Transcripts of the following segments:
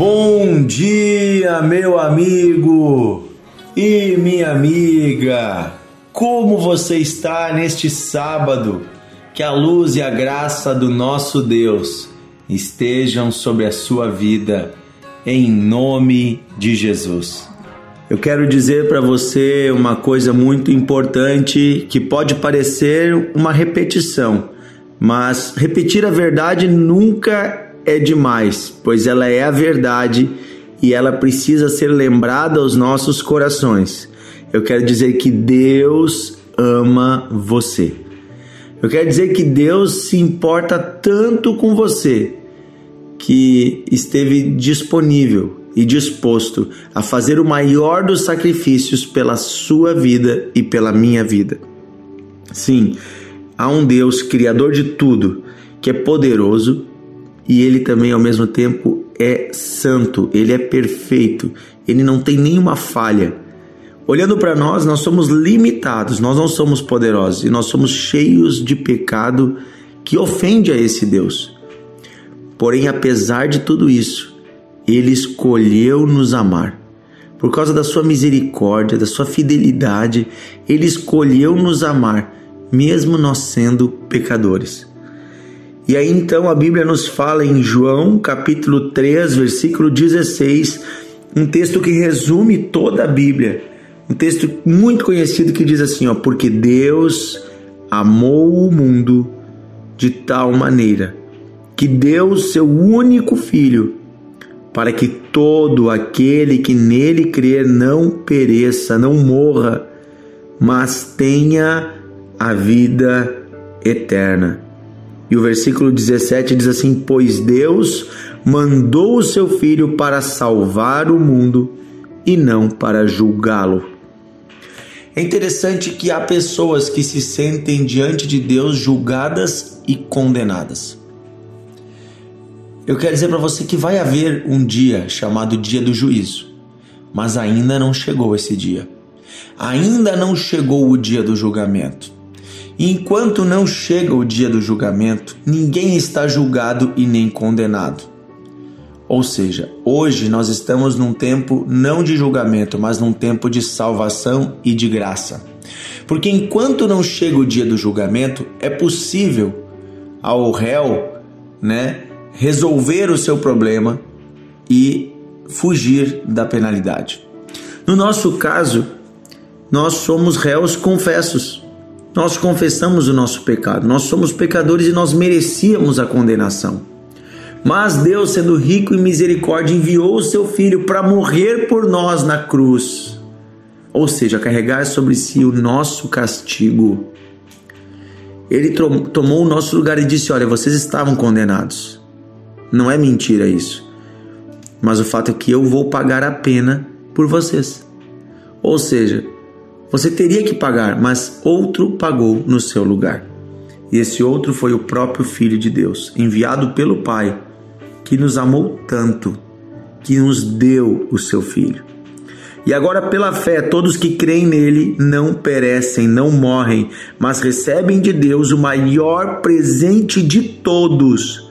Bom dia, meu amigo e minha amiga. Como você está neste sábado? Que a luz e a graça do nosso Deus estejam sobre a sua vida, em nome de Jesus. Eu quero dizer para você uma coisa muito importante que pode parecer uma repetição, mas repetir a verdade nunca é demais, pois ela é a verdade e ela precisa ser lembrada aos nossos corações. Eu quero dizer que Deus ama você. Eu quero dizer que Deus se importa tanto com você que esteve disponível e disposto a fazer o maior dos sacrifícios pela sua vida e pela minha vida. Sim, há um Deus criador de tudo, que é poderoso e ele também ao mesmo tempo é santo, ele é perfeito, ele não tem nenhuma falha. Olhando para nós, nós somos limitados, nós não somos poderosos e nós somos cheios de pecado que ofende a esse Deus. Porém, apesar de tudo isso, ele escolheu nos amar. Por causa da sua misericórdia, da sua fidelidade, ele escolheu nos amar, mesmo nós sendo pecadores. E aí então a Bíblia nos fala em João, capítulo 3, versículo 16, um texto que resume toda a Bíblia. Um texto muito conhecido que diz assim, ó: "Porque Deus amou o mundo de tal maneira que deu seu único filho, para que todo aquele que nele crer não pereça, não morra, mas tenha a vida eterna." E o versículo 17 diz assim: Pois Deus mandou o seu filho para salvar o mundo e não para julgá-lo. É interessante que há pessoas que se sentem diante de Deus julgadas e condenadas. Eu quero dizer para você que vai haver um dia chamado Dia do Juízo, mas ainda não chegou esse dia. Ainda não chegou o dia do julgamento. Enquanto não chega o dia do julgamento, ninguém está julgado e nem condenado. Ou seja, hoje nós estamos num tempo não de julgamento, mas num tempo de salvação e de graça. Porque enquanto não chega o dia do julgamento, é possível ao réu, né, resolver o seu problema e fugir da penalidade. No nosso caso, nós somos réus confessos. Nós confessamos o nosso pecado, nós somos pecadores e nós merecíamos a condenação. Mas Deus, sendo rico em misericórdia, enviou o seu filho para morrer por nós na cruz, ou seja, carregar sobre si o nosso castigo. Ele tomou o nosso lugar e disse: Olha, vocês estavam condenados. Não é mentira isso. Mas o fato é que eu vou pagar a pena por vocês. Ou seja, você teria que pagar, mas outro pagou no seu lugar. E esse outro foi o próprio Filho de Deus, enviado pelo Pai, que nos amou tanto, que nos deu o seu Filho. E agora, pela fé, todos que creem nele não perecem, não morrem, mas recebem de Deus o maior presente de todos,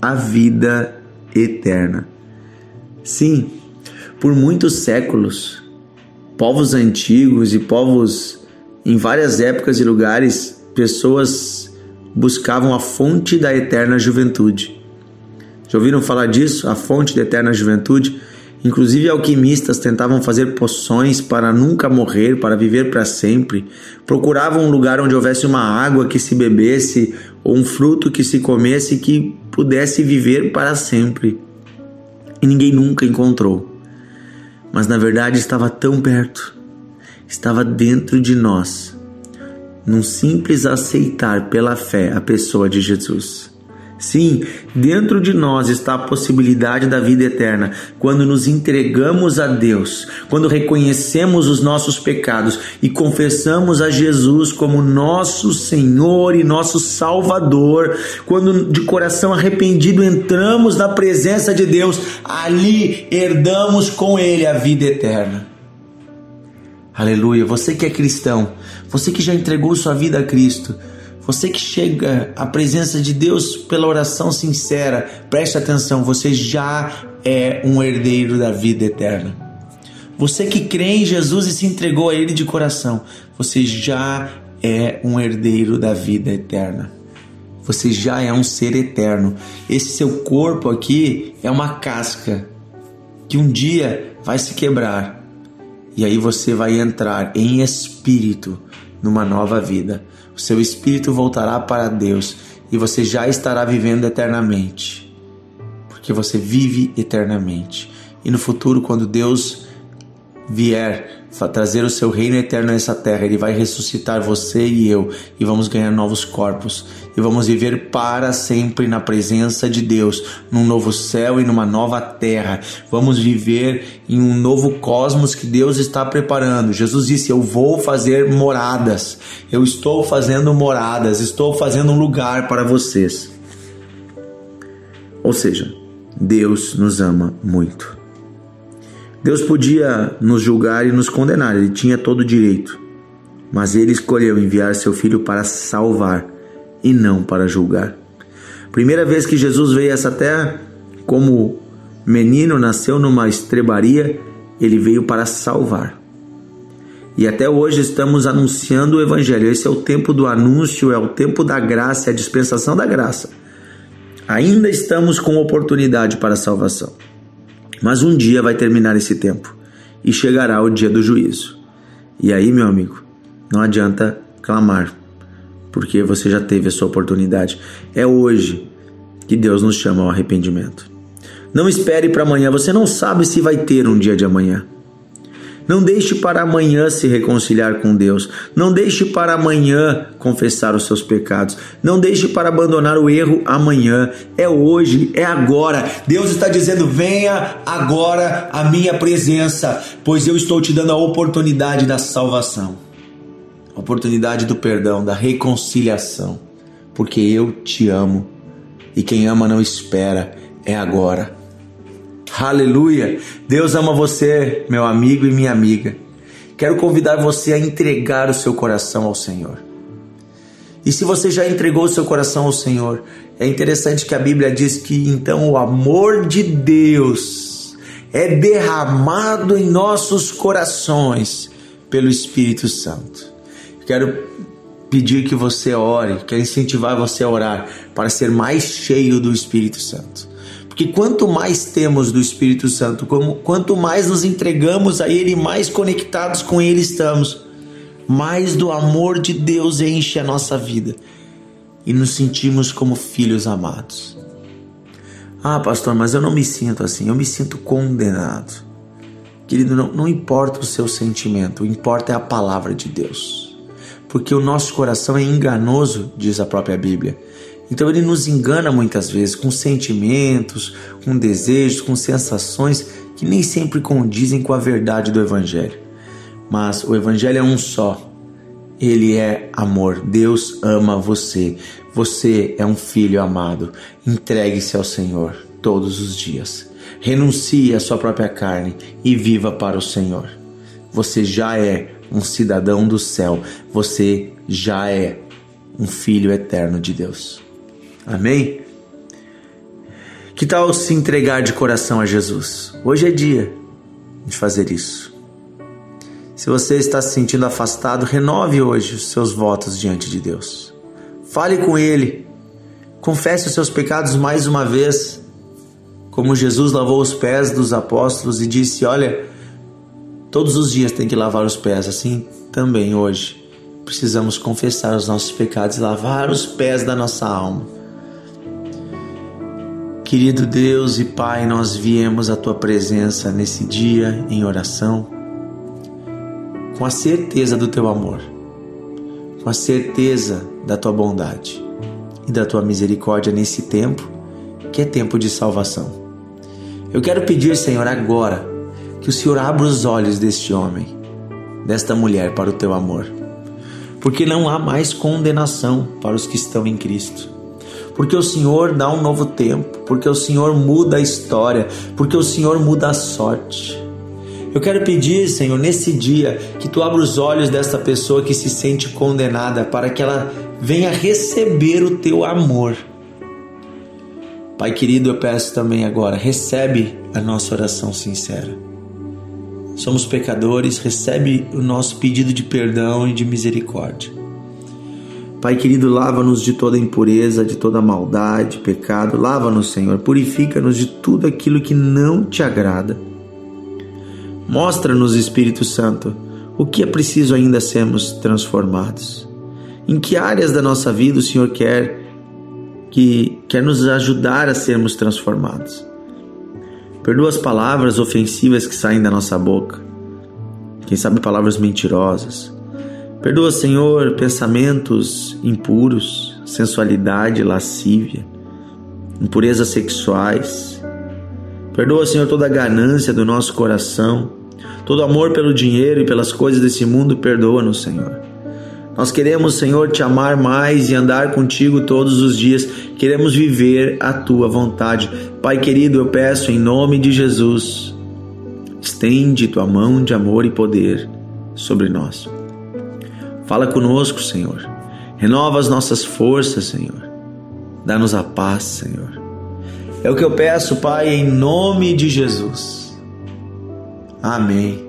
a vida eterna. Sim, por muitos séculos, povos antigos e povos em várias épocas e lugares, pessoas buscavam a fonte da eterna juventude. Já ouviram falar disso? A fonte da eterna juventude? Inclusive alquimistas tentavam fazer poções para nunca morrer, para viver para sempre. Procuravam um lugar onde houvesse uma água que se bebesse ou um fruto que se comesse que pudesse viver para sempre. E ninguém nunca encontrou mas na verdade estava tão perto, estava dentro de nós, num simples aceitar pela fé a pessoa de Jesus. Sim, dentro de nós está a possibilidade da vida eterna quando nos entregamos a Deus, quando reconhecemos os nossos pecados e confessamos a Jesus como nosso Senhor e nosso Salvador, quando de coração arrependido entramos na presença de Deus, ali herdamos com Ele a vida eterna. Aleluia, você que é cristão, você que já entregou sua vida a Cristo, você que chega à presença de Deus pela oração sincera, preste atenção, você já é um herdeiro da vida eterna. Você que crê em Jesus e se entregou a Ele de coração, você já é um herdeiro da vida eterna. Você já é um ser eterno. Esse seu corpo aqui é uma casca que um dia vai se quebrar. E aí você vai entrar em espírito numa nova vida. Seu espírito voltará para Deus e você já estará vivendo eternamente. Porque você vive eternamente. E no futuro, quando Deus vier trazer o seu reino eterno nessa terra, ele vai ressuscitar você e eu e vamos ganhar novos corpos e vamos viver para sempre na presença de Deus, num novo céu e numa nova terra. Vamos viver em um novo cosmos que Deus está preparando. Jesus disse: "Eu vou fazer moradas. Eu estou fazendo moradas, estou fazendo um lugar para vocês." Ou seja, Deus nos ama muito. Deus podia nos julgar e nos condenar, ele tinha todo o direito. Mas ele escolheu enviar seu filho para salvar e não para julgar. Primeira vez que Jesus veio a essa terra, como menino, nasceu numa estrebaria, ele veio para salvar. E até hoje estamos anunciando o Evangelho. Esse é o tempo do anúncio, é o tempo da graça, é a dispensação da graça. Ainda estamos com oportunidade para a salvação. Mas um dia vai terminar esse tempo e chegará o dia do juízo. E aí, meu amigo, não adianta clamar, porque você já teve a sua oportunidade. É hoje que Deus nos chama ao arrependimento. Não espere para amanhã, você não sabe se vai ter um dia de amanhã. Não deixe para amanhã se reconciliar com Deus. Não deixe para amanhã confessar os seus pecados. Não deixe para abandonar o erro amanhã. É hoje, é agora. Deus está dizendo: venha agora à minha presença, pois eu estou te dando a oportunidade da salvação, a oportunidade do perdão, da reconciliação, porque eu te amo. E quem ama não espera, é agora. Aleluia! Deus ama você, meu amigo e minha amiga. Quero convidar você a entregar o seu coração ao Senhor. E se você já entregou o seu coração ao Senhor, é interessante que a Bíblia diz que então o amor de Deus é derramado em nossos corações pelo Espírito Santo. Quero pedir que você ore, quero incentivar você a orar para ser mais cheio do Espírito Santo. Porque quanto mais temos do Espírito Santo, como, quanto mais nos entregamos a Ele, mais conectados com Ele estamos, mais do amor de Deus enche a nossa vida e nos sentimos como filhos amados. Ah, pastor, mas eu não me sinto assim, eu me sinto condenado. Querido, não, não importa o seu sentimento, o importa é a palavra de Deus. Porque o nosso coração é enganoso, diz a própria Bíblia. Então ele nos engana muitas vezes com sentimentos, com desejos, com sensações que nem sempre condizem com a verdade do Evangelho. Mas o Evangelho é um só. Ele é amor. Deus ama você. Você é um filho amado. Entregue-se ao Senhor todos os dias. Renuncie à sua própria carne e viva para o Senhor. Você já é um cidadão do céu. Você já é um filho eterno de Deus. Amém? Que tal se entregar de coração a Jesus? Hoje é dia de fazer isso. Se você está se sentindo afastado, renove hoje os seus votos diante de Deus. Fale com Ele. Confesse os seus pecados mais uma vez. Como Jesus lavou os pés dos apóstolos e disse: Olha, todos os dias tem que lavar os pés, assim também hoje. Precisamos confessar os nossos pecados e lavar os pés da nossa alma Querido Deus e Pai, nós viemos à tua presença nesse dia em oração, com a certeza do teu amor, com a certeza da tua bondade e da tua misericórdia nesse tempo que é tempo de salvação. Eu quero pedir, Senhor, agora que o Senhor abra os olhos deste homem, desta mulher para o teu amor, porque não há mais condenação para os que estão em Cristo porque o Senhor dá um novo tempo, porque o Senhor muda a história, porque o Senhor muda a sorte. Eu quero pedir, Senhor, nesse dia, que tu abra os olhos desta pessoa que se sente condenada, para que ela venha receber o teu amor. Pai querido, eu peço também agora, recebe a nossa oração sincera. Somos pecadores, recebe o nosso pedido de perdão e de misericórdia. Pai querido, lava-nos de toda impureza, de toda maldade, pecado. Lava-nos, Senhor, purifica-nos de tudo aquilo que não te agrada. Mostra-nos, Espírito Santo, o que é preciso ainda sermos transformados. Em que áreas da nossa vida o Senhor quer que quer nos ajudar a sermos transformados. Perdoa as palavras ofensivas que saem da nossa boca. Quem sabe palavras mentirosas. Perdoa, Senhor, pensamentos impuros, sensualidade, lascívia, impurezas sexuais. Perdoa, Senhor, toda a ganância do nosso coração, todo amor pelo dinheiro e pelas coisas desse mundo. Perdoa-nos, Senhor. Nós queremos, Senhor, te amar mais e andar contigo todos os dias. Queremos viver a tua vontade. Pai querido, eu peço em nome de Jesus, estende tua mão de amor e poder sobre nós. Fala conosco, Senhor. Renova as nossas forças, Senhor. Dá-nos a paz, Senhor. É o que eu peço, Pai, em nome de Jesus. Amém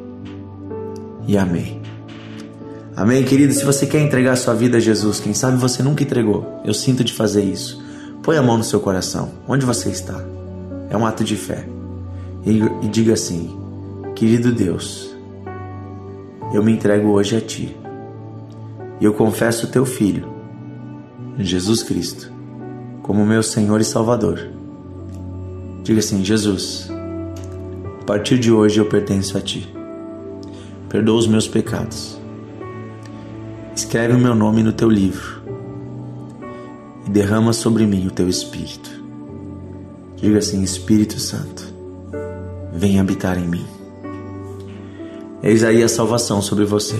e amém. Amém, querido? Se você quer entregar sua vida a Jesus, quem sabe você nunca entregou, eu sinto de fazer isso. Põe a mão no seu coração, onde você está. É um ato de fé. E, e diga assim: Querido Deus, eu me entrego hoje a Ti. E eu confesso o Teu Filho, Jesus Cristo, como meu Senhor e Salvador. Diga assim: Jesus, a partir de hoje eu pertenço a Ti. Perdoa os meus pecados Escreve o meu nome no teu livro e derrama sobre mim o teu Espírito. Diga assim: Espírito Santo, vem habitar em mim. Eis aí a salvação sobre você.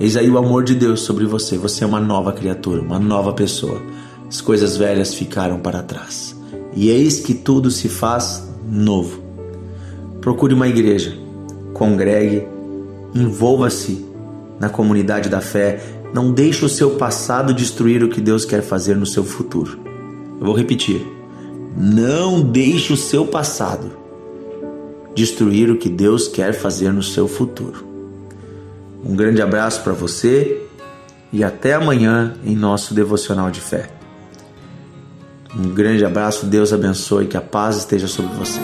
Eis aí o amor de Deus sobre você. Você é uma nova criatura, uma nova pessoa. As coisas velhas ficaram para trás. E eis que tudo se faz novo. Procure uma igreja, congregue, envolva-se na comunidade da fé. Não deixe o seu passado destruir o que Deus quer fazer no seu futuro. Eu vou repetir. Não deixe o seu passado destruir o que Deus quer fazer no seu futuro. Um grande abraço para você e até amanhã em nosso devocional de fé. Um grande abraço, Deus abençoe, que a paz esteja sobre você.